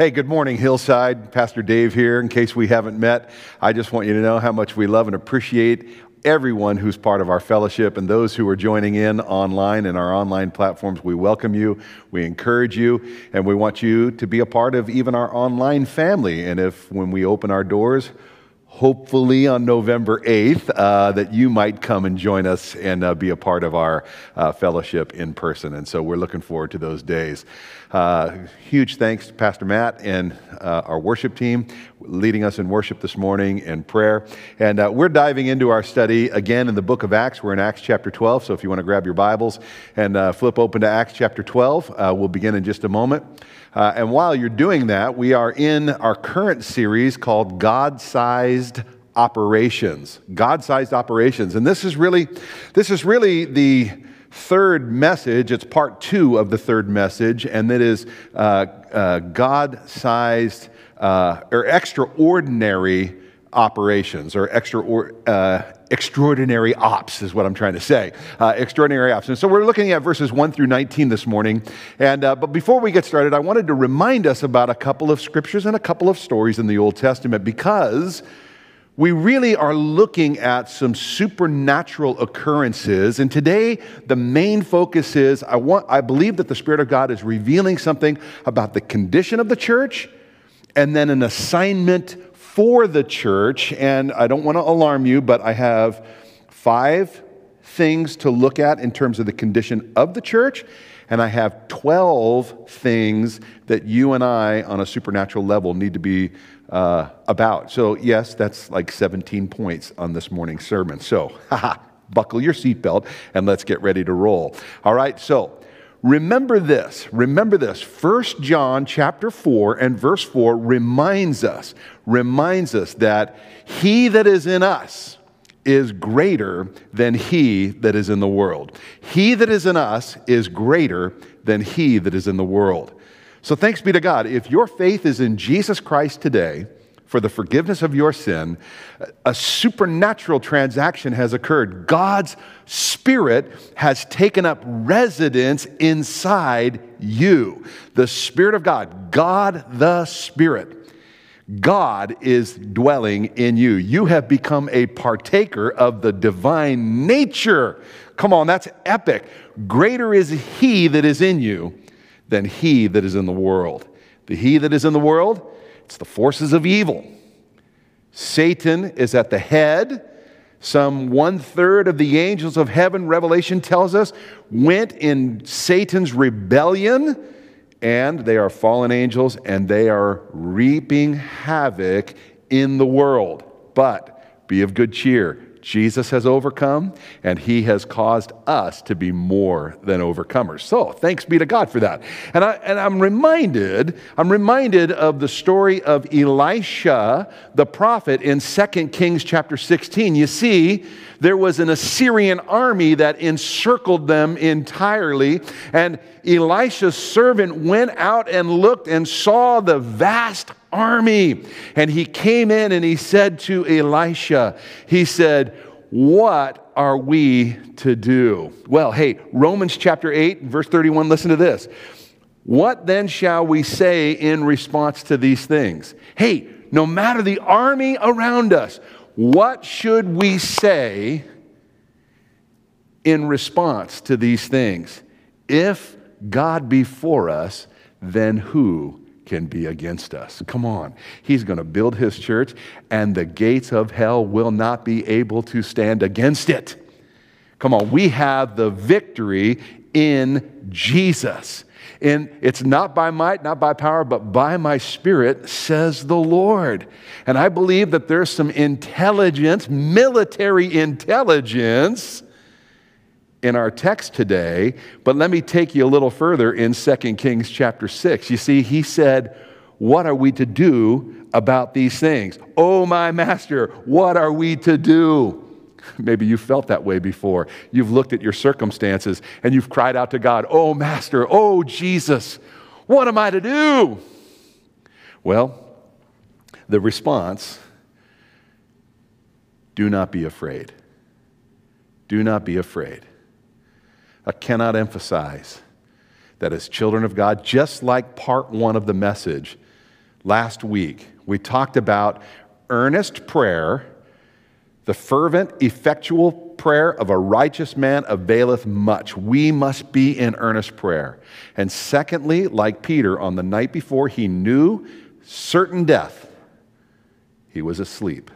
Hey, good morning, Hillside. Pastor Dave here. In case we haven't met, I just want you to know how much we love and appreciate everyone who's part of our fellowship and those who are joining in online in our online platforms. We welcome you, we encourage you, and we want you to be a part of even our online family. And if when we open our doors, hopefully on November 8th, uh, that you might come and join us and uh, be a part of our uh, fellowship in person. And so we're looking forward to those days. Uh, huge thanks to Pastor Matt and uh, our worship team leading us in worship this morning and prayer. And uh, we're diving into our study again in the book of Acts. We're in Acts chapter 12. So if you want to grab your Bibles and flip open to Acts chapter 12, we'll begin in just a moment. Uh, and while you're doing that, we are in our current series called God Sized Operations. God Sized Operations. And this is really, this is really the third message. It's part two of the third message, and that is uh, uh, God sized uh, or extraordinary operations or extra, uh, extraordinary ops is what I'm trying to say. Uh, extraordinary ops. And so we're looking at verses 1 through 19 this morning. And, uh, but before we get started, I wanted to remind us about a couple of scriptures and a couple of stories in the Old Testament because we really are looking at some supernatural occurrences. And today, the main focus is I, want, I believe that the Spirit of God is revealing something about the condition of the church and then an assignment for the church, and I don't want to alarm you, but I have five things to look at in terms of the condition of the church, and I have 12 things that you and I, on a supernatural level, need to be uh, about. So, yes, that's like 17 points on this morning's sermon. So, haha, buckle your seatbelt and let's get ready to roll. All right, so remember this. Remember this. First john chapter 4 and verse 4 reminds us reminds us that he that is in us is greater than he that is in the world. He that is in us is greater than he that is in the world. So thanks be to god. If your faith is in jesus christ today for the forgiveness of your sin, a supernatural transaction has occurred. God's Spirit has taken up residence inside you. The Spirit of God, God the Spirit. God is dwelling in you. You have become a partaker of the divine nature. Come on, that's epic. Greater is He that is in you than He that is in the world. The He that is in the world, it's the forces of evil. Satan is at the head. Some one third of the angels of heaven, Revelation tells us, went in Satan's rebellion, and they are fallen angels, and they are reaping havoc in the world. But be of good cheer. Jesus has overcome, and he has caused us to be more than overcomers. So thanks be to God for that. And, I, and I'm reminded, I'm reminded of the story of Elisha, the prophet, in 2 Kings chapter 16. You see, there was an Assyrian army that encircled them entirely, and Elisha's servant went out and looked and saw the vast army. And he came in and he said to Elisha, He said, What are we to do? Well, hey, Romans chapter 8, verse 31, listen to this. What then shall we say in response to these things? Hey, no matter the army around us, what should we say in response to these things? If God be for us, then who can be against us. Come on. He's going to build his church, and the gates of hell will not be able to stand against it. Come on. We have the victory in Jesus. And it's not by might, not by power, but by my spirit, says the Lord. And I believe that there's some intelligence, military intelligence in our text today, but let me take you a little further in 2 Kings chapter 6. You see, he said, What are we to do about these things? Oh, my master, what are we to do? Maybe you felt that way before. You've looked at your circumstances and you've cried out to God, Oh, Master, oh, Jesus, what am I to do? Well, the response do not be afraid. Do not be afraid. I cannot emphasize that as children of God, just like part one of the message, last week, we talked about earnest prayer, the fervent, effectual prayer of a righteous man availeth much. We must be in earnest prayer. And secondly, like Peter, on the night before he knew certain death, he was asleep.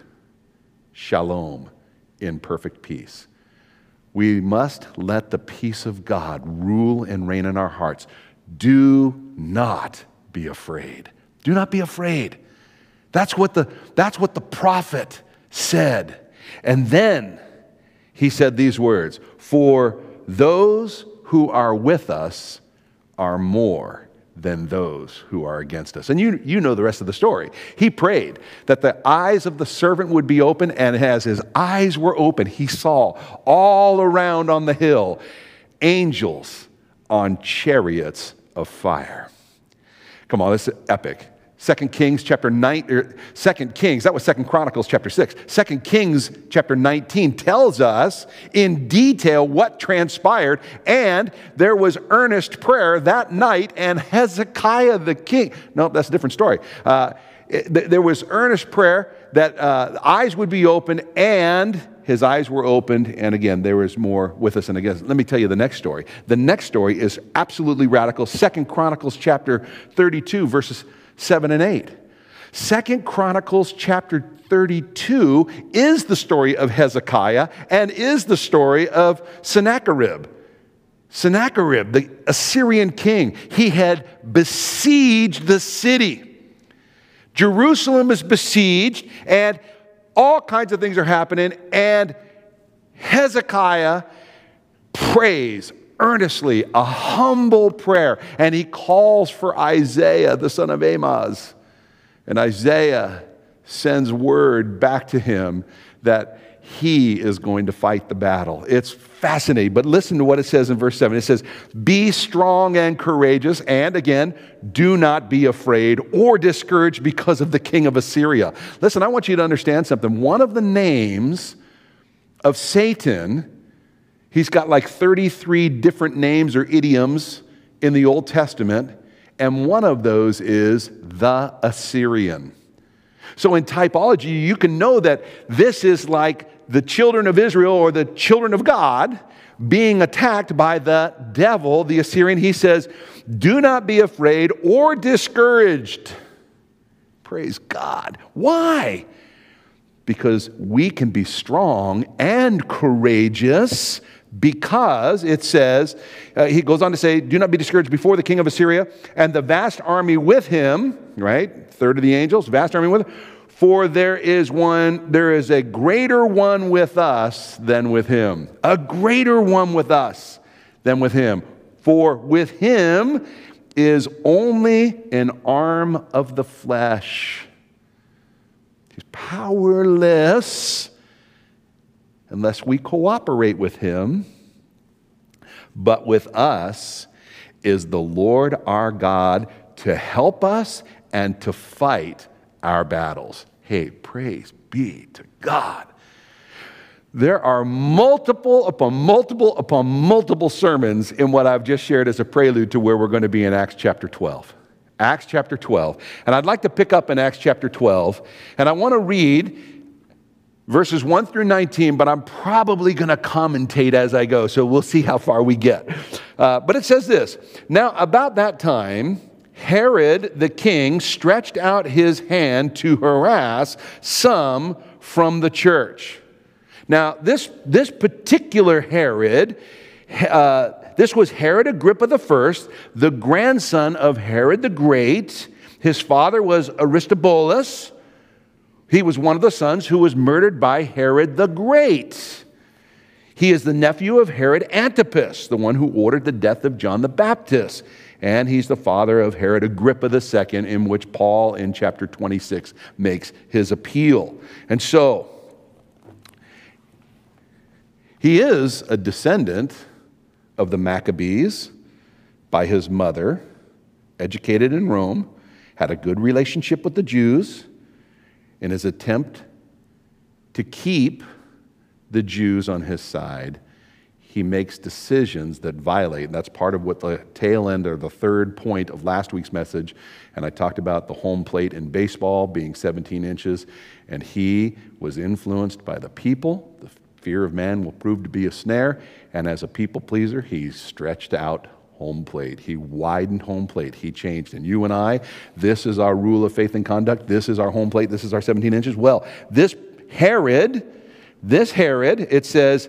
Shalom, in perfect peace. We must let the peace of God rule and reign in our hearts. Do not be afraid. Do not be afraid. That's what the, that's what the prophet said. And then he said these words For those who are with us are more than those who are against us. And you, you know the rest of the story. He prayed that the eyes of the servant would be open, and as his eyes were open, he saw all around on the hill angels on chariots of fire. Come on, this is epic. Second Kings chapter 9, or Second Kings, that was Second Chronicles chapter 6. Second Kings chapter 19 tells us in detail what transpired, and there was earnest prayer that night, and Hezekiah the king, no, that's a different story. Uh, there was earnest prayer that uh, eyes would be open, and his eyes were opened, and again, there was more with us. And again, let me tell you the next story. The next story is absolutely radical. Second Chronicles chapter 32, verses 7 and 8. Second Chronicles chapter 32 is the story of Hezekiah and is the story of Sennacherib. Sennacherib, the Assyrian king, he had besieged the city. Jerusalem is besieged, and all kinds of things are happening, and Hezekiah prays earnestly, a humble prayer, and he calls for Isaiah, the son of Amoz. And Isaiah sends word back to him that he is going to fight the battle. It's fascinating, but listen to what it says in verse 7. It says, Be strong and courageous, and again, do not be afraid or discouraged because of the king of Assyria. Listen, I want you to understand something. One of the names of Satan He's got like 33 different names or idioms in the Old Testament, and one of those is the Assyrian. So, in typology, you can know that this is like the children of Israel or the children of God being attacked by the devil, the Assyrian. He says, Do not be afraid or discouraged. Praise God. Why? Because we can be strong and courageous because it says, uh, he goes on to say, Do not be discouraged before the king of Assyria and the vast army with him, right? Third of the angels, vast army with him. For there is one, there is a greater one with us than with him. A greater one with us than with him. For with him is only an arm of the flesh. He's powerless unless we cooperate with him. But with us is the Lord our God to help us and to fight our battles. Hey, praise be to God. There are multiple upon multiple upon multiple sermons in what I've just shared as a prelude to where we're going to be in Acts chapter 12. Acts chapter 12. And I'd like to pick up in Acts chapter 12, and I want to read verses 1 through 19, but I'm probably going to commentate as I go, so we'll see how far we get. Uh, but it says this Now, about that time, Herod the king stretched out his hand to harass some from the church. Now, this, this particular Herod, uh, this was Herod Agrippa I, the grandson of Herod the Great. His father was Aristobulus. He was one of the sons who was murdered by Herod the Great. He is the nephew of Herod Antipas, the one who ordered the death of John the Baptist. And he's the father of Herod Agrippa II, in which Paul in chapter 26 makes his appeal. And so, he is a descendant of the Maccabees by his mother, educated in Rome, had a good relationship with the Jews in his attempt to keep the Jews on his side, he makes decisions that violate. And that's part of what the tail end or the third point of last week's message. And I talked about the home plate in baseball being 17 inches. And he was influenced by the people. The fear of man will prove to be a snare. And as a people pleaser, he stretched out home plate. He widened home plate. He changed. And you and I, this is our rule of faith and conduct. This is our home plate. This is our 17 inches. Well, this Herod, this Herod, it says,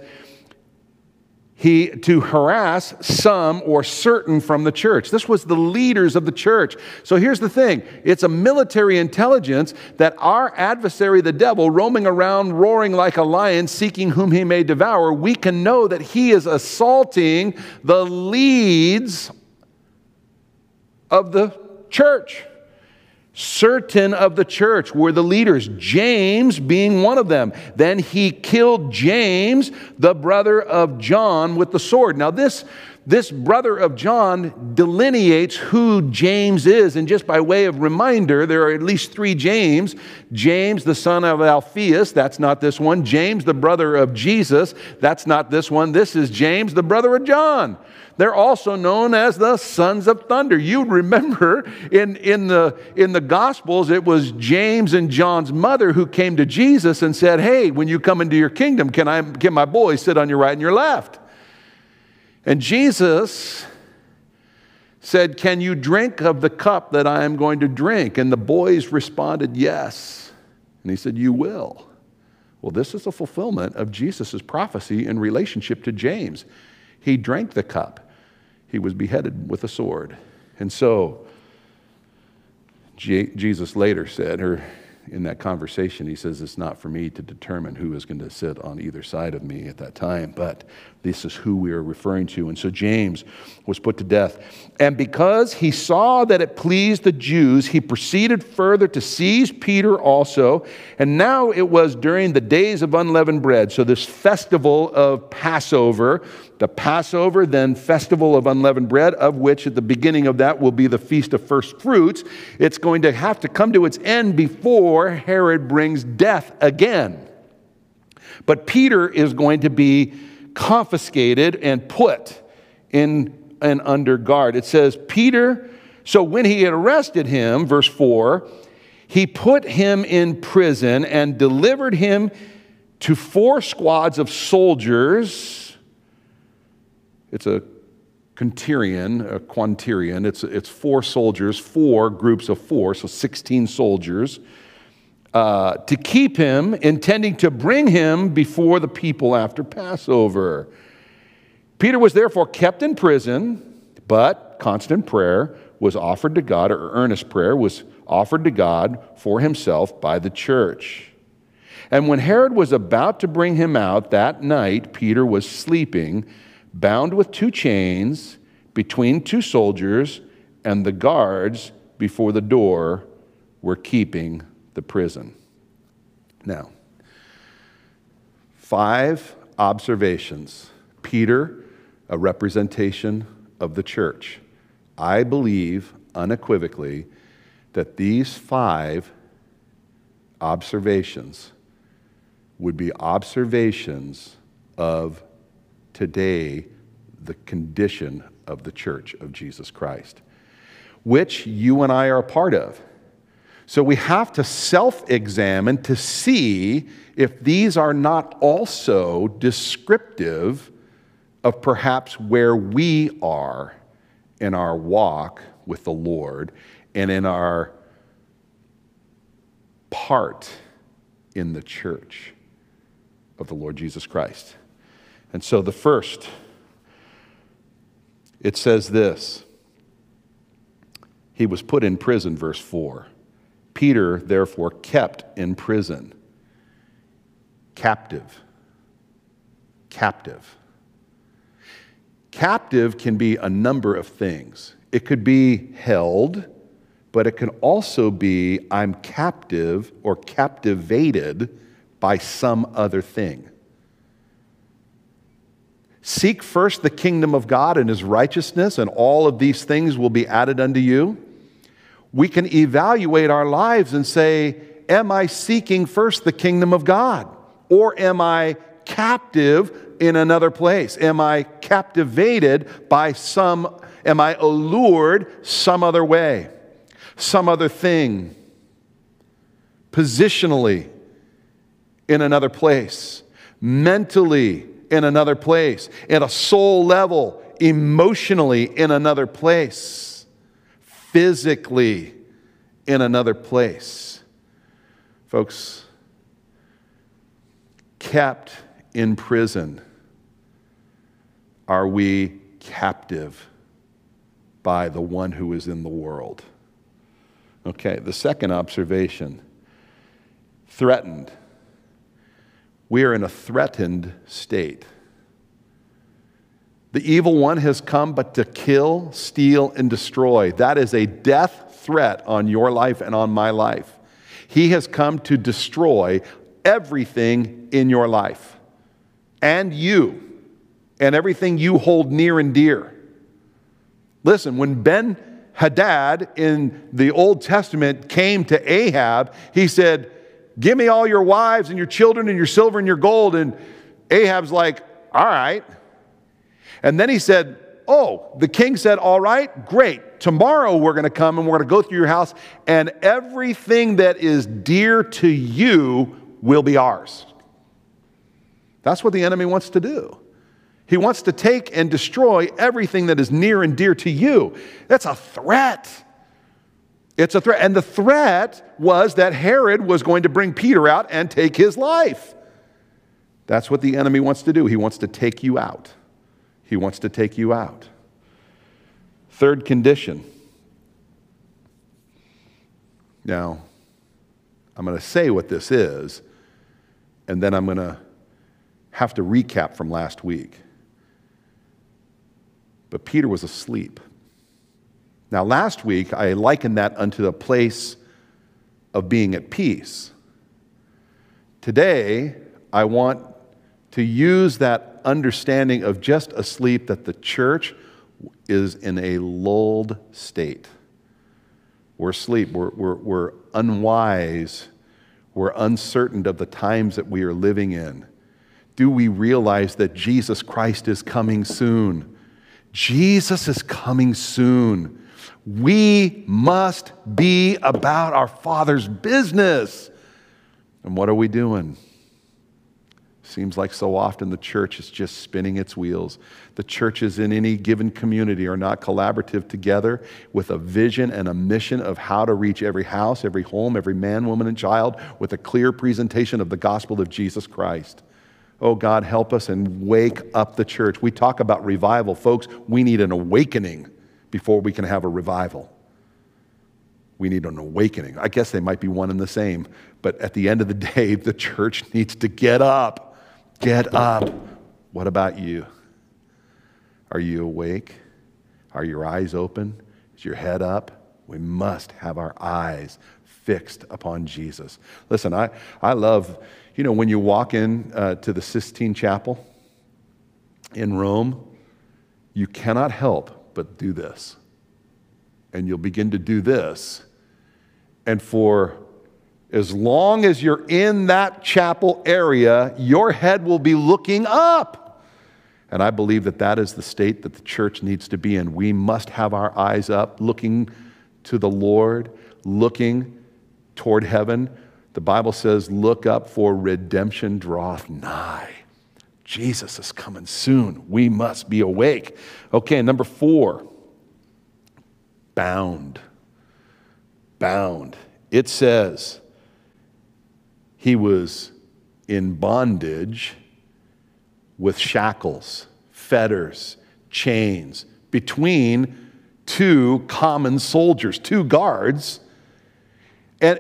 he to harass some or certain from the church. This was the leaders of the church. So here's the thing it's a military intelligence that our adversary, the devil, roaming around roaring like a lion, seeking whom he may devour, we can know that he is assaulting the leads of the church certain of the church were the leaders, James being one of them. Then he killed James, the brother of John, with the sword. Now, this, this brother of John delineates who James is. And just by way of reminder, there are at least three James James, the son of Alphaeus, that's not this one. James, the brother of Jesus, that's not this one. This is James, the brother of John. They're also known as the sons of thunder. You remember in, in, the, in the Gospels, it was James and John's mother who came to Jesus and said, Hey, when you come into your kingdom, can, I, can my boys sit on your right and your left? And Jesus said, Can you drink of the cup that I am going to drink? And the boys responded, Yes. And he said, You will. Well, this is a fulfillment of Jesus' prophecy in relationship to James. He drank the cup he was beheaded with a sword. And so, Jesus later said, or in that conversation, he says, It's not for me to determine who is going to sit on either side of me at that time, but this is who we are referring to. And so James was put to death. And because he saw that it pleased the Jews, he proceeded further to seize Peter also. And now it was during the days of unleavened bread. So, this festival of Passover, the Passover, then festival of unleavened bread, of which at the beginning of that will be the feast of first fruits. It's going to have to come to its end before Herod brings death again. But Peter is going to be confiscated and put in and under guard. It says, Peter, so when he had arrested him, verse 4, he put him in prison and delivered him to four squads of soldiers it's a quinterion, a quinterion. It's, it's four soldiers, four groups of four, so 16 soldiers, uh, to keep him, intending to bring him before the people after Passover. Peter was therefore kept in prison, but constant prayer was offered to God, or earnest prayer was offered to God for himself by the church. And when Herod was about to bring him out that night, Peter was sleeping bound with two chains between two soldiers, and the guards before the door were keeping the prison. Now, five observations. Peter, a representation of the church. I believe unequivocally that these five observations would be observations of today the condition of the church of Jesus Christ, which you and I are a part of. So we have to self examine to see if these are not also descriptive of perhaps where we are in our walk with the Lord and in our part in the church of the Lord Jesus Christ. And so the first, it says this He was put in prison, verse 4. Peter, therefore, kept in prison, captive. Captive. Captive can be a number of things. It could be held, but it can also be I'm captive or captivated by some other thing. Seek first the kingdom of God and his righteousness, and all of these things will be added unto you. We can evaluate our lives and say, Am I seeking first the kingdom of God? Or am I captive in another place? Am I captivated by some, am I allured some other way, some other thing, positionally in another place, mentally in another place, at a soul level, emotionally in another place, physically in another place? Folks, kept in prison? Are we captive by the one who is in the world? Okay, the second observation threatened. We are in a threatened state. The evil one has come but to kill, steal, and destroy. That is a death threat on your life and on my life. He has come to destroy everything in your life and you and everything you hold near and dear. Listen, when Ben Hadad in the Old Testament came to Ahab, he said, Give me all your wives and your children and your silver and your gold. And Ahab's like, All right. And then he said, Oh, the king said, All right, great. Tomorrow we're going to come and we're going to go through your house, and everything that is dear to you will be ours. That's what the enemy wants to do. He wants to take and destroy everything that is near and dear to you. That's a threat. It's a threat. And the threat was that Herod was going to bring Peter out and take his life. That's what the enemy wants to do. He wants to take you out. He wants to take you out. Third condition. Now, I'm going to say what this is, and then I'm going to have to recap from last week. But Peter was asleep. Now, last week, I likened that unto a place of being at peace. Today, I want to use that understanding of just asleep that the church is in a lulled state. We're asleep, we're, we're, we're unwise we're uncertain of the times that we are living in. Do we realize that Jesus Christ is coming soon? Jesus is coming soon. We must be about our Father's business. And what are we doing? Seems like so often the church is just spinning its wheels. The churches in any given community are not collaborative together with a vision and a mission of how to reach every house, every home, every man, woman, and child with a clear presentation of the gospel of Jesus Christ. Oh God, help us and wake up the church. We talk about revival, folks. We need an awakening before we can have a revival. We need an awakening. I guess they might be one and the same, but at the end of the day, the church needs to get up Get up. What about you? Are you awake? Are your eyes open? Is your head up? We must have our eyes fixed upon Jesus. Listen, I, I love, you know, when you walk in uh, to the Sistine Chapel in Rome, you cannot help but do this. And you'll begin to do this. And for as long as you're in that chapel area, your head will be looking up. And I believe that that is the state that the church needs to be in. We must have our eyes up, looking to the Lord, looking toward heaven. The Bible says, Look up, for redemption draweth nigh. Jesus is coming soon. We must be awake. Okay, number four, bound. Bound. It says, he was in bondage with shackles, fetters, chains between two common soldiers, two guards. And,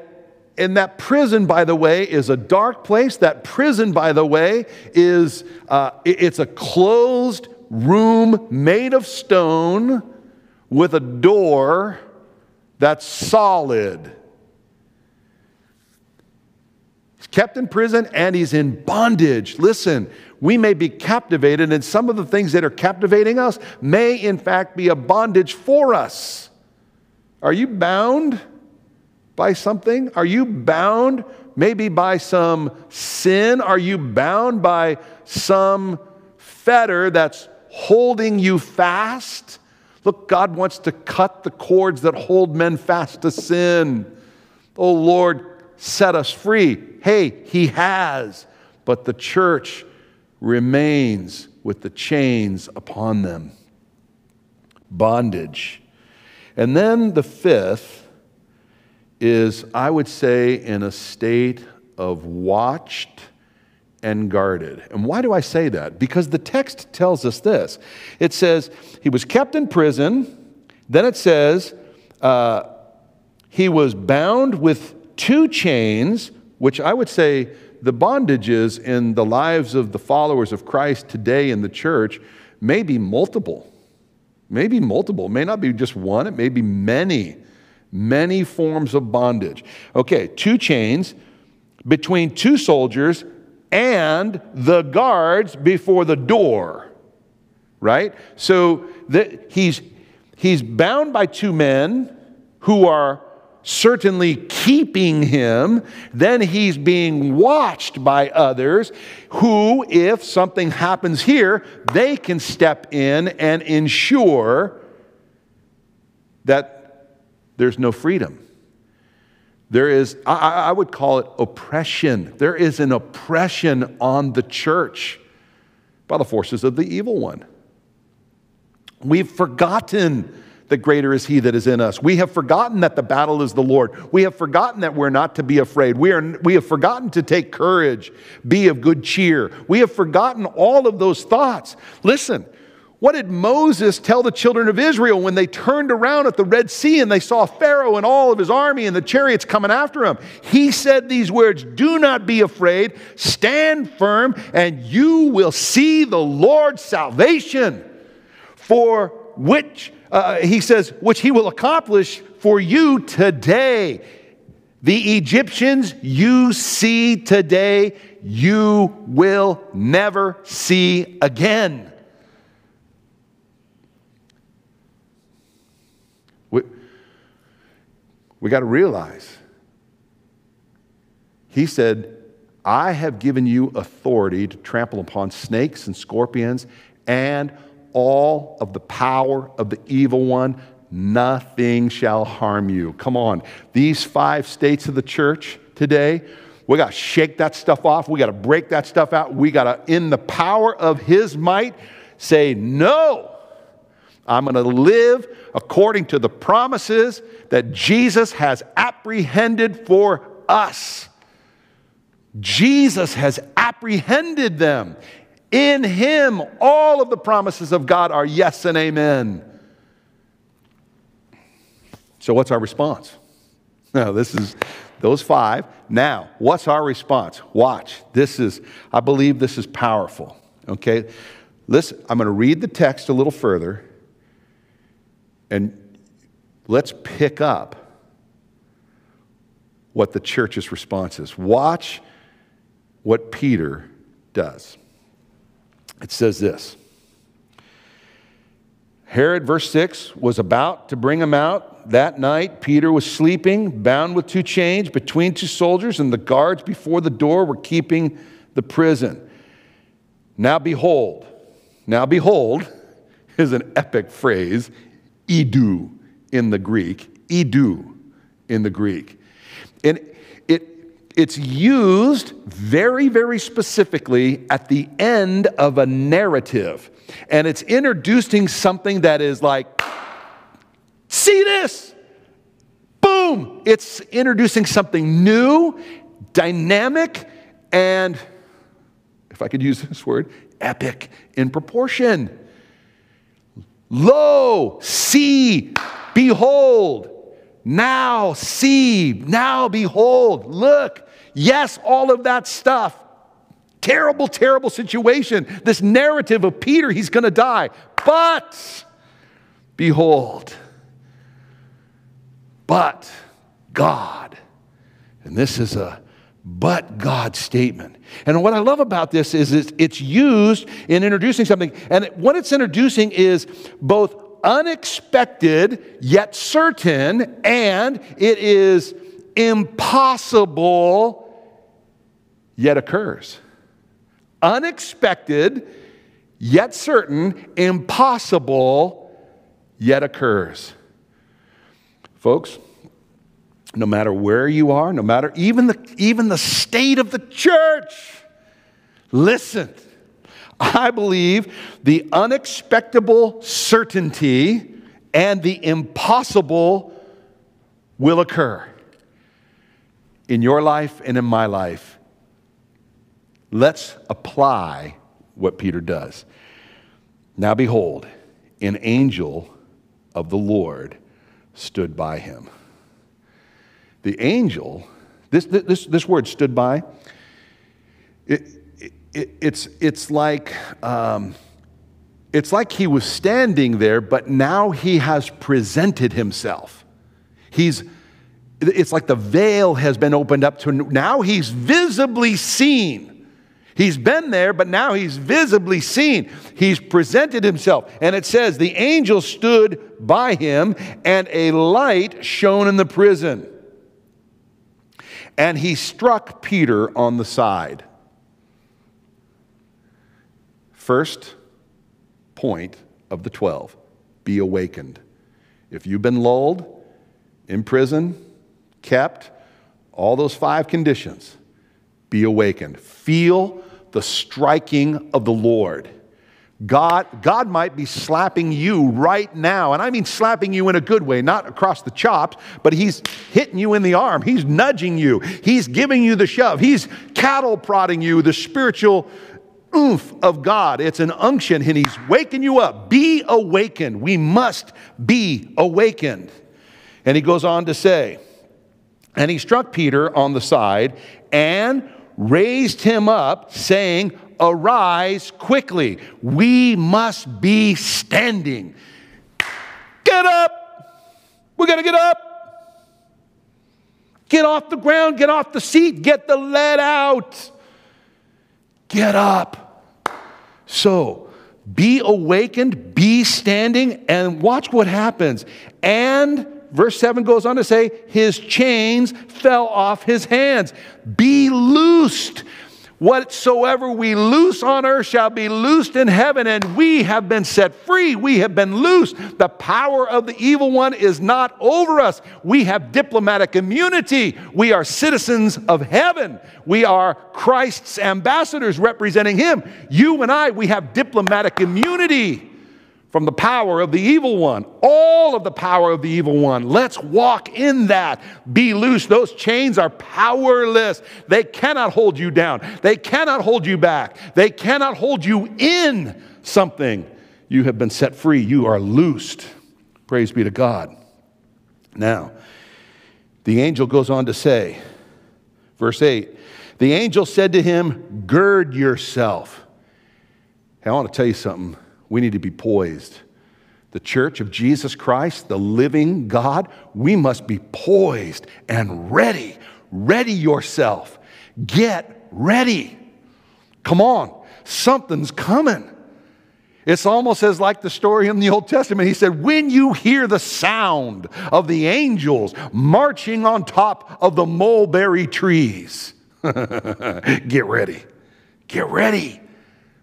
and that prison, by the way, is a dark place. That prison, by the way, is uh, it's a closed room made of stone with a door that's solid. He's kept in prison and he's in bondage. Listen, we may be captivated, and some of the things that are captivating us may, in fact, be a bondage for us. Are you bound by something? Are you bound maybe by some sin? Are you bound by some fetter that's holding you fast. Look, God wants to cut the cords that hold men fast to sin. Oh Lord, set us free. Hey, He has, but the church remains with the chains upon them. Bondage. And then the fifth is, I would say, in a state of watched and guarded. And why do I say that? Because the text tells us this it says, He was kept in prison. Then it says, uh, He was bound with two chains, which I would say the bondages in the lives of the followers of Christ today in the church may be multiple. Maybe multiple. It may not be just one, it may be many, many forms of bondage. Okay, two chains between two soldiers and the guards before the door, right? So that he's, he's bound by two men who are certainly keeping him, then he's being watched by others who, if something happens here, they can step in and ensure that there's no freedom. There is, I, I would call it oppression. There is an oppression on the church by the forces of the evil one. We've forgotten that greater is he that is in us. We have forgotten that the battle is the Lord. We have forgotten that we're not to be afraid. We, are, we have forgotten to take courage, be of good cheer. We have forgotten all of those thoughts. Listen, what did Moses tell the children of Israel when they turned around at the Red Sea and they saw Pharaoh and all of his army and the chariots coming after him? He said these words Do not be afraid, stand firm, and you will see the Lord's salvation. For which, uh, he says, which he will accomplish for you today. The Egyptians you see today, you will never see again. We got to realize. He said, I have given you authority to trample upon snakes and scorpions and all of the power of the evil one. Nothing shall harm you. Come on. These five states of the church today, we got to shake that stuff off. We got to break that stuff out. We got to, in the power of his might, say, No, I'm going to live according to the promises that Jesus has apprehended for us. Jesus has apprehended them. In Him, all of the promises of God are yes and amen. So, what's our response? Now, this is those five. Now, what's our response? Watch. This is, I believe this is powerful. Okay? Listen, I'm going to read the text a little further and let's pick up what the church's response is. Watch what Peter does. It says this Herod, verse 6, was about to bring him out. That night, Peter was sleeping, bound with two chains between two soldiers, and the guards before the door were keeping the prison. Now, behold, now, behold, is an epic phrase idou in the Greek, idou in the Greek. And it, it's used very, very specifically at the end of a narrative. And it's introducing something that is like, see this? Boom! It's introducing something new, dynamic, and if I could use this word, epic in proportion. Lo, see, behold. Now, see, now, behold, look. Yes, all of that stuff. Terrible, terrible situation. This narrative of Peter, he's going to die. But, behold, but God, and this is a but God statement. And what I love about this is it's used in introducing something. And what it's introducing is both unexpected yet certain, and it is impossible yet occurs. Unexpected yet certain, impossible, yet occurs. Folks, no matter where you are, no matter even the, even the state of the church, listen. I believe the unexpected certainty and the impossible will occur in your life and in my life. Let's apply what Peter does. Now, behold, an angel of the Lord stood by him. The angel, this, this, this word stood by, it, it, it's, it's, like, um, it's like he was standing there, but now he has presented himself. He's, it's like the veil has been opened up to now he's visibly seen. He's been there, but now he's visibly seen. He's presented himself. And it says, the angel stood by him, and a light shone in the prison. And he struck Peter on the side. First point of the 12 be awakened. If you've been lulled in prison, kept, all those five conditions, be awakened. Feel the striking of the Lord. God, God might be slapping you right now, and I mean slapping you in a good way, not across the chops, but He's hitting you in the arm. He's nudging you. He's giving you the shove. He's cattle prodding you, the spiritual oomph of God. It's an unction, and He's waking you up. Be awakened. We must be awakened. And He goes on to say, and he struck Peter on the side and raised him up, saying, Arise quickly. We must be standing. Get up. We got to get up. Get off the ground, get off the seat, get the lead out. Get up. So, be awakened, be standing, and watch what happens. And verse 7 goes on to say, His chains fell off his hands. Be loosed. Whatsoever we loose on earth shall be loosed in heaven, and we have been set free. We have been loosed. The power of the evil one is not over us. We have diplomatic immunity. We are citizens of heaven. We are Christ's ambassadors representing him. You and I, we have diplomatic immunity from the power of the evil one, all of the power of the evil one. Let's walk in that. Be loose. Those chains are powerless. They cannot hold you down, they cannot hold you back, they cannot hold you in something. You have been set free, you are loosed. Praise be to God. Now, the angel goes on to say, verse 8, the angel said to him, Gird yourself. Hey, I want to tell you something we need to be poised. The church of Jesus Christ, the living God, we must be poised and ready. Ready yourself. Get ready. Come on, something's coming. It's almost as like the story in the Old Testament. He said, When you hear the sound of the angels marching on top of the mulberry trees, get ready. Get ready.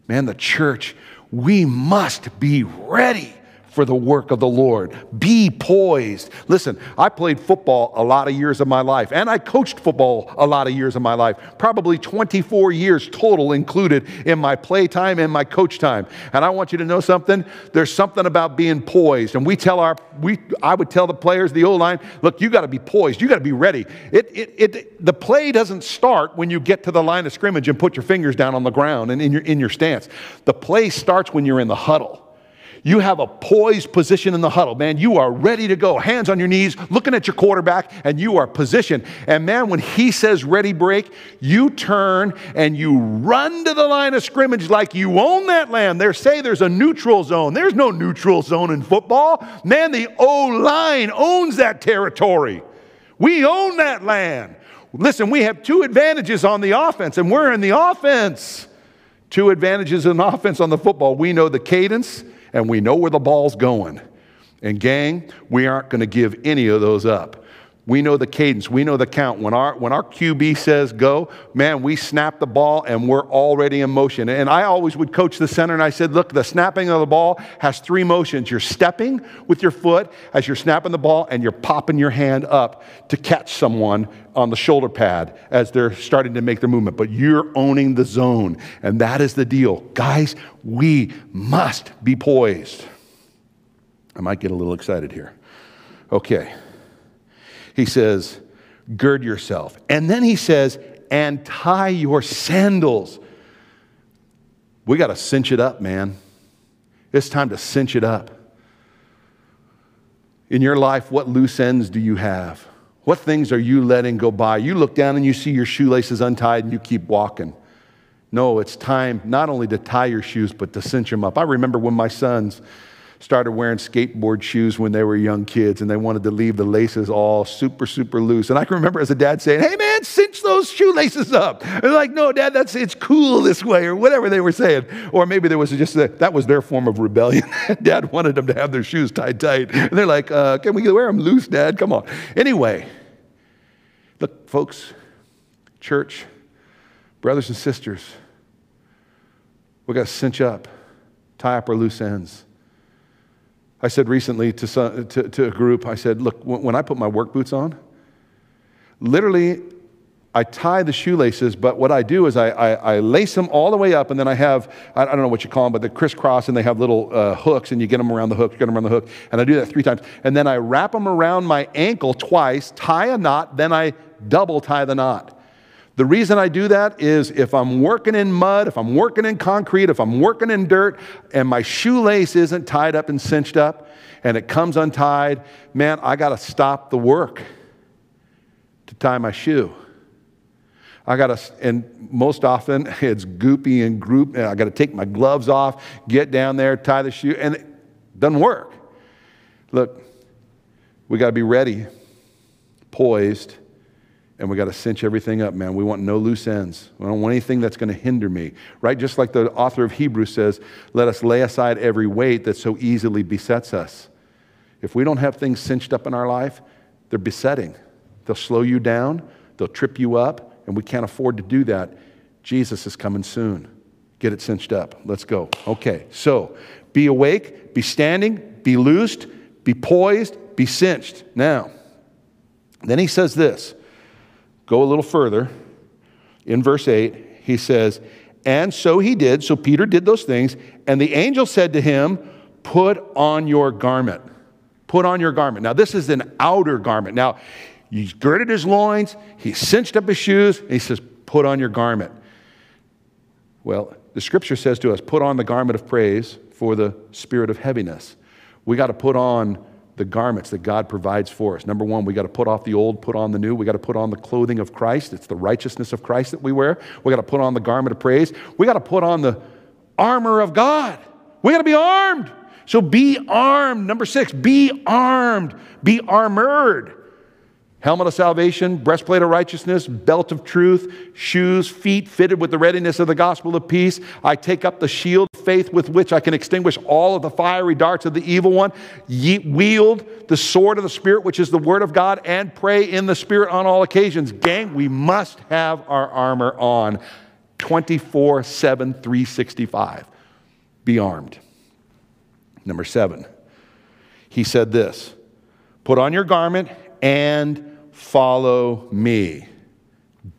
Man, the church we must be ready for the work of the Lord. Be poised. Listen, I played football a lot of years of my life, and I coached football a lot of years of my life, probably 24 years total included in my play time and my coach time. And I want you to know something. There's something about being poised. And we tell our, we, I would tell the players, the O line, look, you got to be poised. You got to be ready. It, it, it, the play doesn't start when you get to the line of scrimmage and put your fingers down on the ground and in your, in your stance. The play starts when you're in the huddle. You have a poised position in the huddle, man. You are ready to go, hands on your knees, looking at your quarterback, and you are positioned. And man, when he says ready break, you turn and you run to the line of scrimmage like you own that land. They say there's a neutral zone. There's no neutral zone in football. Man, the O line owns that territory. We own that land. Listen, we have two advantages on the offense, and we're in the offense. Two advantages in offense on the football. We know the cadence and we know where the ball's going. And, gang, we aren't going to give any of those up. We know the cadence. We know the count. When our, when our QB says go, man, we snap the ball and we're already in motion. And I always would coach the center and I said, look, the snapping of the ball has three motions. You're stepping with your foot as you're snapping the ball and you're popping your hand up to catch someone on the shoulder pad as they're starting to make their movement. But you're owning the zone. And that is the deal. Guys, we must be poised. I might get a little excited here. Okay he says, gird yourself. And then he says, and tie your sandals. We got to cinch it up, man. It's time to cinch it up. In your life, what loose ends do you have? What things are you letting go by? You look down and you see your shoelaces untied and you keep walking. No, it's time not only to tie your shoes, but to cinch them up. I remember when my sons, started wearing skateboard shoes when they were young kids and they wanted to leave the laces all super, super loose. And I can remember as a dad saying, Hey man, cinch those shoelaces up. And they're like, No, dad, that's it's cool this way, or whatever they were saying. Or maybe there was just a, that was their form of rebellion. dad wanted them to have their shoes tied tight. And they're like, uh, Can we wear them loose, dad? Come on. Anyway, look, folks, church, brothers and sisters, we got to cinch up, tie up our loose ends. I said recently to, some, to, to a group, I said, look, when I put my work boots on, literally, I tie the shoelaces, but what I do is I, I, I, lace them all the way up, and then I have, I, don't know what you call them, but they crisscross, and they have little uh, hooks, and you get them around the hook, you get them around the hook, and I do that three times. And then I wrap them around my ankle twice, tie a knot, then I double tie the knot. The reason I do that is if I'm working in mud, if I'm working in concrete, if I'm working in dirt, and my shoelace isn't tied up and cinched up, and it comes untied, man, I got to stop the work to tie my shoe. I got to, and most often it's goopy and group. And I got to take my gloves off, get down there, tie the shoe, and it doesn't work. Look, we got to be ready, poised, and we got to cinch everything up, man. We want no loose ends. We don't want anything that's going to hinder me, right? Just like the author of Hebrews says, let us lay aside every weight that so easily besets us. If we don't have things cinched up in our life, they're besetting. They'll slow you down, they'll trip you up, and we can't afford to do that. Jesus is coming soon. Get it cinched up. Let's go. Okay, so be awake, be standing, be loosed, be poised, be cinched. Now, then he says this Go a little further. In verse 8, he says, And so he did. So Peter did those things. And the angel said to him, Put on your garment. Put on your garment. Now, this is an outer garment. Now, he girded his loins, he cinched up his shoes, and he says, Put on your garment. Well, the scripture says to us, Put on the garment of praise for the spirit of heaviness. We got to put on the garments that God provides for us. Number one, we got to put off the old, put on the new. We got to put on the clothing of Christ. It's the righteousness of Christ that we wear. We got to put on the garment of praise. We got to put on the armor of God. We got to be armed. So be armed. Number six, be armed, be armored helmet of salvation, breastplate of righteousness, belt of truth, shoes, feet fitted with the readiness of the gospel of peace. I take up the shield of faith with which I can extinguish all of the fiery darts of the evil one, Ye- wield the sword of the Spirit, which is the word of God, and pray in the Spirit on all occasions. Gang, we must have our armor on 24 7, 365. Be armed. Number seven, he said this put on your garment and follow me.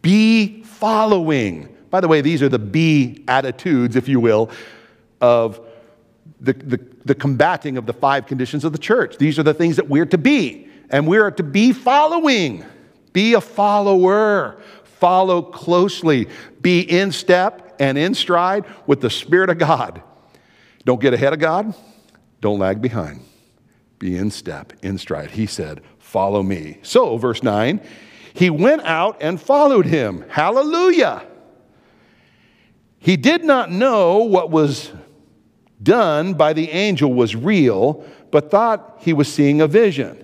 Be following. By the way, these are the be attitudes, if you will, of the, the, the, combating of the five conditions of the church. These are the things that we're to be, and we are to be following. Be a follower. Follow closely. Be in step and in stride with the Spirit of God. Don't get ahead of God. Don't lag behind. Be in step, in stride. He said, Follow me. So, verse 9, he went out and followed him. Hallelujah. He did not know what was done by the angel was real, but thought he was seeing a vision.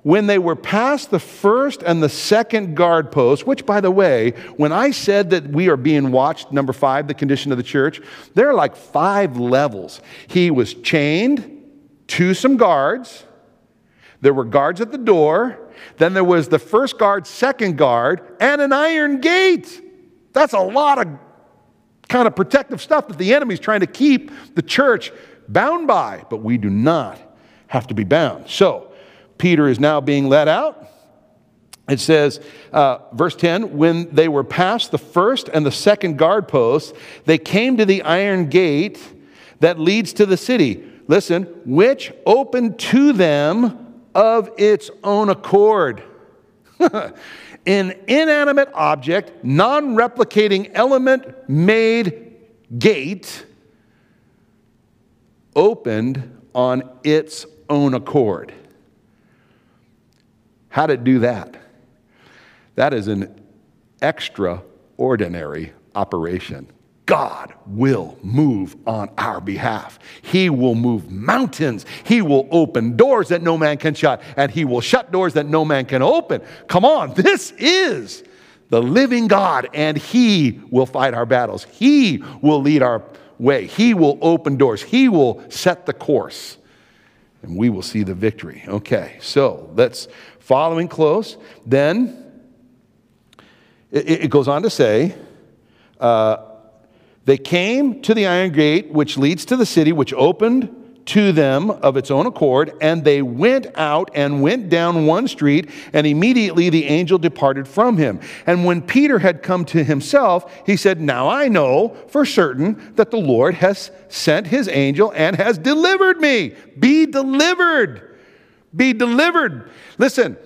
When they were past the first and the second guard post, which, by the way, when I said that we are being watched, number five, the condition of the church, there are like five levels. He was chained to some guards. There were guards at the door. Then there was the first guard, second guard, and an iron gate. That's a lot of kind of protective stuff that the enemy's trying to keep the church bound by, but we do not have to be bound. So, Peter is now being let out. It says, uh, verse 10 when they were past the first and the second guard posts, they came to the iron gate that leads to the city. Listen, which opened to them of its own accord. An inanimate object, non replicating element made gate opened on its own accord. How did it do that? That is an extraordinary operation. God will move on our behalf. He will move mountains. He will open doors that no man can shut, and He will shut doors that no man can open. Come on, this is the living God, and He will fight our battles. He will lead our way. He will open doors. He will set the course, and we will see the victory. Okay, so let's following close. Then it, it goes on to say, uh, they came to the iron gate, which leads to the city, which opened to them of its own accord, and they went out and went down one street, and immediately the angel departed from him. And when Peter had come to himself, he said, Now I know for certain that the Lord has sent his angel and has delivered me. Be delivered. Be delivered. Listen,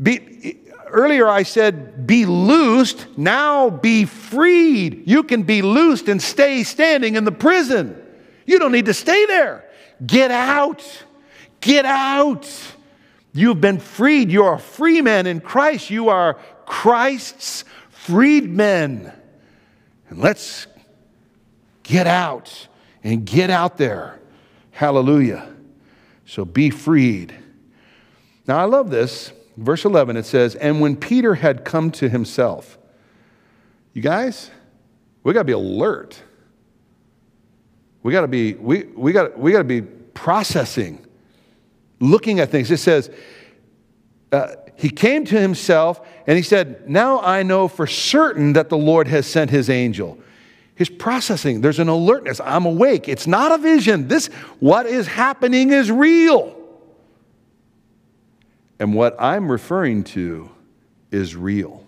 be, earlier I said, be loosed, now be freed. You can be loosed and stay standing in the prison. You don't need to stay there. Get out. Get out. You've been freed. You are a free man in Christ. You are Christ's freedmen. And let's get out and get out there. Hallelujah. So be freed. Now, I love this verse 11, it says, And when Peter had come to himself, you guys, we got to be alert. We got to be, we, we got, we to be processing, looking at things. It says, uh, he came to himself and he said, Now I know for certain that the Lord has sent his angel. He's processing, there's an alertness. I'm awake. It's not a vision. This, what is happening is real. And what I'm referring to is real.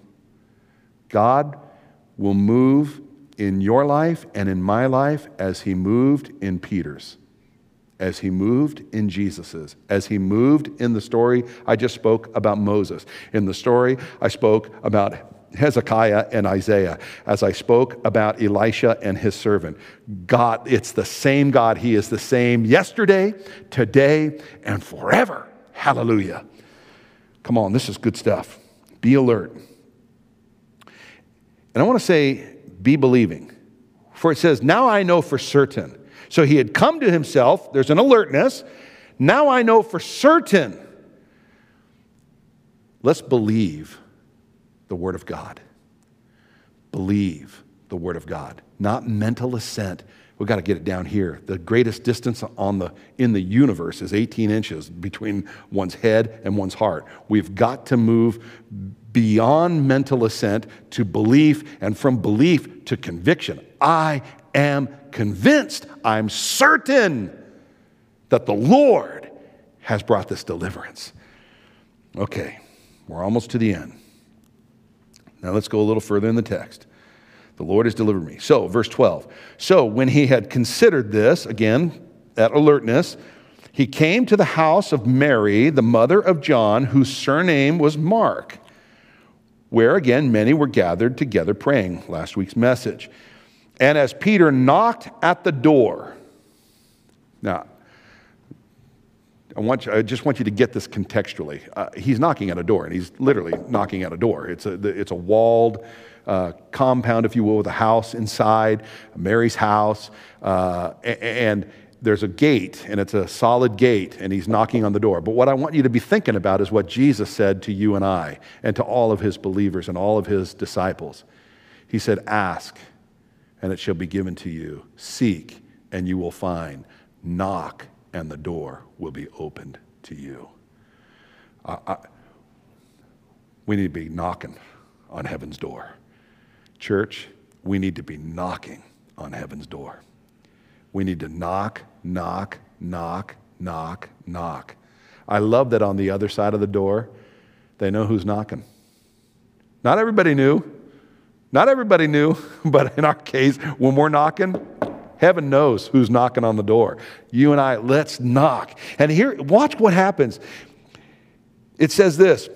God will move in your life and in my life as he moved in Peter's, as he moved in Jesus's, as he moved in the story I just spoke about Moses. In the story I spoke about Hezekiah and Isaiah, as I spoke about Elisha and his servant. God, it's the same God. He is the same yesterday, today, and forever. Hallelujah. Come on, this is good stuff. Be alert. And I want to say, be believing. For it says, Now I know for certain. So he had come to himself, there's an alertness. Now I know for certain. Let's believe the Word of God. Believe the Word of God, not mental assent We've got to get it down here. The greatest distance on the, in the universe is 18 inches between one's head and one's heart. We've got to move beyond mental assent to belief and from belief to conviction. I am convinced, I'm certain that the Lord has brought this deliverance. Okay, we're almost to the end. Now let's go a little further in the text. The Lord has delivered me. So, verse 12. So, when he had considered this, again, that alertness, he came to the house of Mary, the mother of John, whose surname was Mark, where again many were gathered together praying. Last week's message. And as Peter knocked at the door, now, I, want you, I just want you to get this contextually. Uh, he's knocking at a door, and he's literally knocking at a door. It's a, it's a walled, uh, compound, if you will, with a house inside, Mary's house, uh, and there's a gate, and it's a solid gate, and he's knocking on the door. But what I want you to be thinking about is what Jesus said to you and I, and to all of his believers and all of his disciples. He said, Ask, and it shall be given to you. Seek, and you will find. Knock, and the door will be opened to you. I, I, we need to be knocking on heaven's door. Church, we need to be knocking on heaven's door. We need to knock, knock, knock, knock, knock. I love that on the other side of the door, they know who's knocking. Not everybody knew. Not everybody knew, but in our case, when we're knocking, heaven knows who's knocking on the door. You and I, let's knock. And here, watch what happens. It says this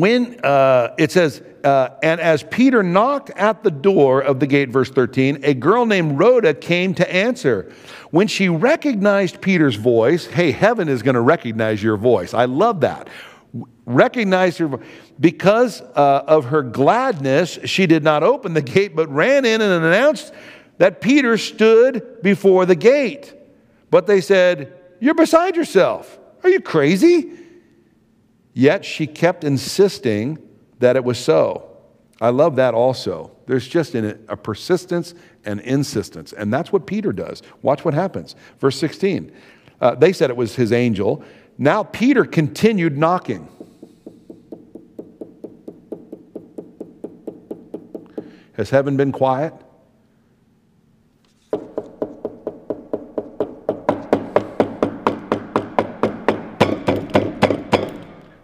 when uh, it says, uh, and as Peter knocked at the door of the gate, verse 13, a girl named Rhoda came to answer. When she recognized Peter's voice, hey, heaven is going to recognize your voice. I love that. Recognize voice. Because uh, of her gladness, she did not open the gate, but ran in and announced that Peter stood before the gate. But they said, You're beside yourself. Are you crazy? Yet she kept insisting that it was so. I love that also. There's just a persistence and insistence. And that's what Peter does. Watch what happens. Verse 16. Uh, they said it was his angel. Now Peter continued knocking. Has heaven been quiet?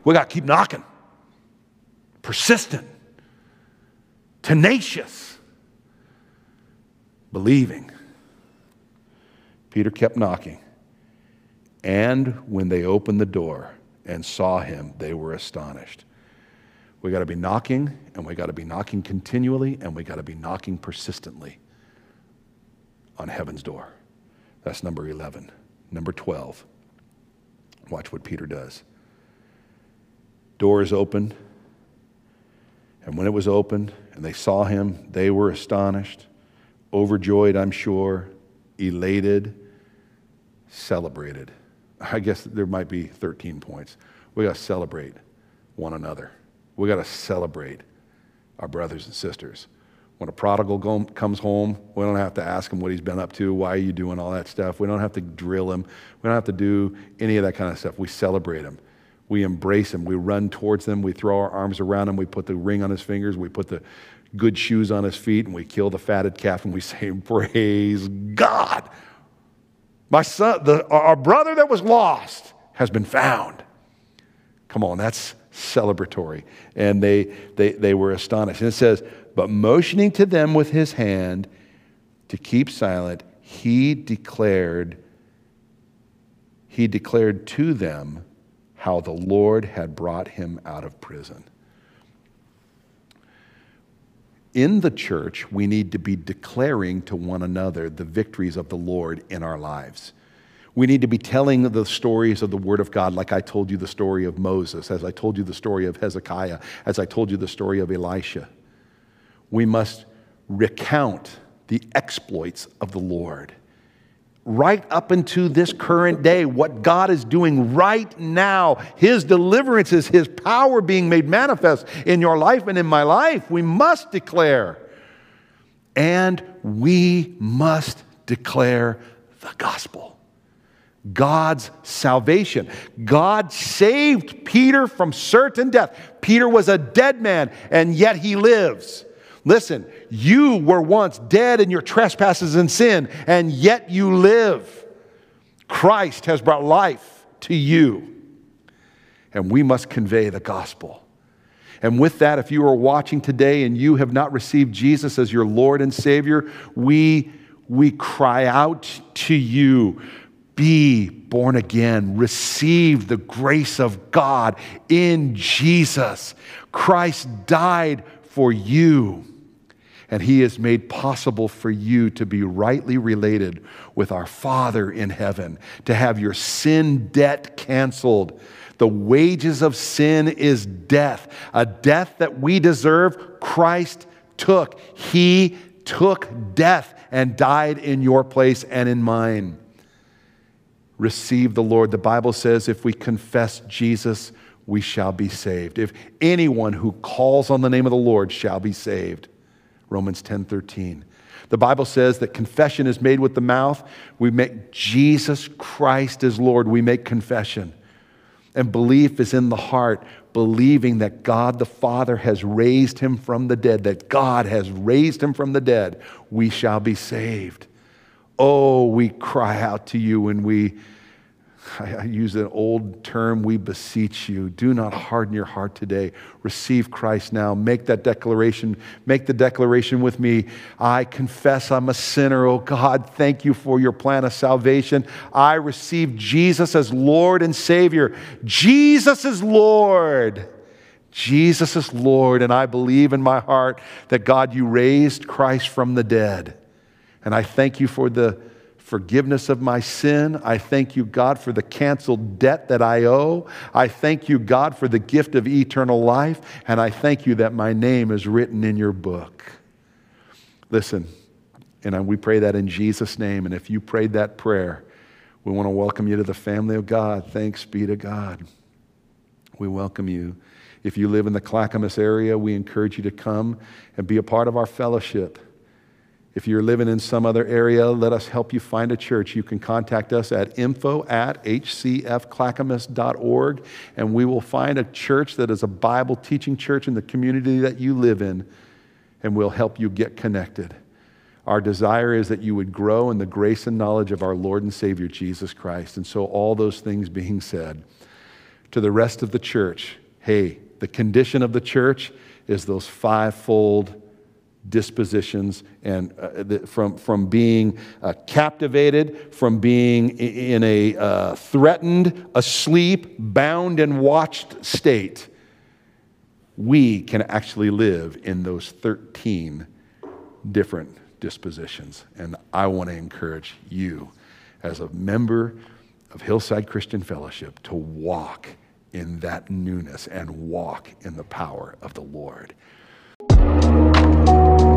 We got to keep knocking. Persistent, tenacious, believing. Peter kept knocking. And when they opened the door and saw him, they were astonished. We got to be knocking, and we got to be knocking continually, and we got to be knocking persistently on heaven's door. That's number 11. Number 12. Watch what Peter does. Door is opened, and when it was opened and they saw him, they were astonished, overjoyed, I'm sure, elated, celebrated. I guess there might be 13 points. We got to celebrate one another. We got to celebrate our brothers and sisters. When a prodigal go, comes home, we don't have to ask him what he's been up to, why are you doing all that stuff. We don't have to drill him. We don't have to do any of that kind of stuff. We celebrate him. We embrace him. We run towards them. We throw our arms around him. We put the ring on his fingers. We put the good shoes on his feet, and we kill the fatted calf, and we say, Praise God. My son, the, our brother that was lost has been found. Come on, that's celebratory. And they, they, they were astonished. And it says, But motioning to them with his hand to keep silent, he declared, he declared to them how the Lord had brought him out of prison. In the church, we need to be declaring to one another the victories of the Lord in our lives. We need to be telling the stories of the Word of God, like I told you the story of Moses, as I told you the story of Hezekiah, as I told you the story of Elisha. We must recount the exploits of the Lord. Right up into this current day, what God is doing right now, His deliverances, His power being made manifest in your life and in my life, we must declare. And we must declare the gospel. God's salvation. God saved Peter from certain death. Peter was a dead man, and yet he lives. Listen, you were once dead in your trespasses and sin, and yet you live. Christ has brought life to you, and we must convey the gospel. And with that, if you are watching today and you have not received Jesus as your Lord and Savior, we, we cry out to you be born again, receive the grace of God in Jesus. Christ died for you, and He has made possible for you to be rightly related with our Father in heaven, to have your sin debt canceled. The wages of sin is death, a death that we deserve. Christ took. He took death and died in your place and in mine receive the Lord. The Bible says if we confess Jesus, we shall be saved. If anyone who calls on the name of the Lord shall be saved. Romans 10 13. The Bible says that confession is made with the mouth. We make Jesus Christ as Lord. We make confession. And belief is in the heart, believing that God the Father has raised him from the dead, that God has raised him from the dead, we shall be saved. Oh, we cry out to you and we I use an old term, we beseech you. Do not harden your heart today. Receive Christ now. Make that declaration. Make the declaration with me. I confess I'm a sinner. Oh God, thank you for your plan of salvation. I receive Jesus as Lord and Savior. Jesus is Lord. Jesus is Lord. And I believe in my heart that God, you raised Christ from the dead. And I thank you for the forgiveness of my sin. I thank you, God, for the canceled debt that I owe. I thank you, God, for the gift of eternal life. And I thank you that my name is written in your book. Listen, and we pray that in Jesus' name. And if you prayed that prayer, we want to welcome you to the family of God. Thanks be to God. We welcome you. If you live in the Clackamas area, we encourage you to come and be a part of our fellowship. If you're living in some other area, let us help you find a church. You can contact us at info at hcfclackamas.org, and we will find a church that is a Bible teaching church in the community that you live in, and we'll help you get connected. Our desire is that you would grow in the grace and knowledge of our Lord and Savior Jesus Christ. And so, all those things being said, to the rest of the church, hey, the condition of the church is those fivefold dispositions and uh, the, from, from being uh, captivated, from being in a uh, threatened, asleep, bound, and watched state, we can actually live in those 13 different dispositions. And I want to encourage you, as a member of Hillside Christian Fellowship, to walk in that newness and walk in the power of the Lord. Thank you.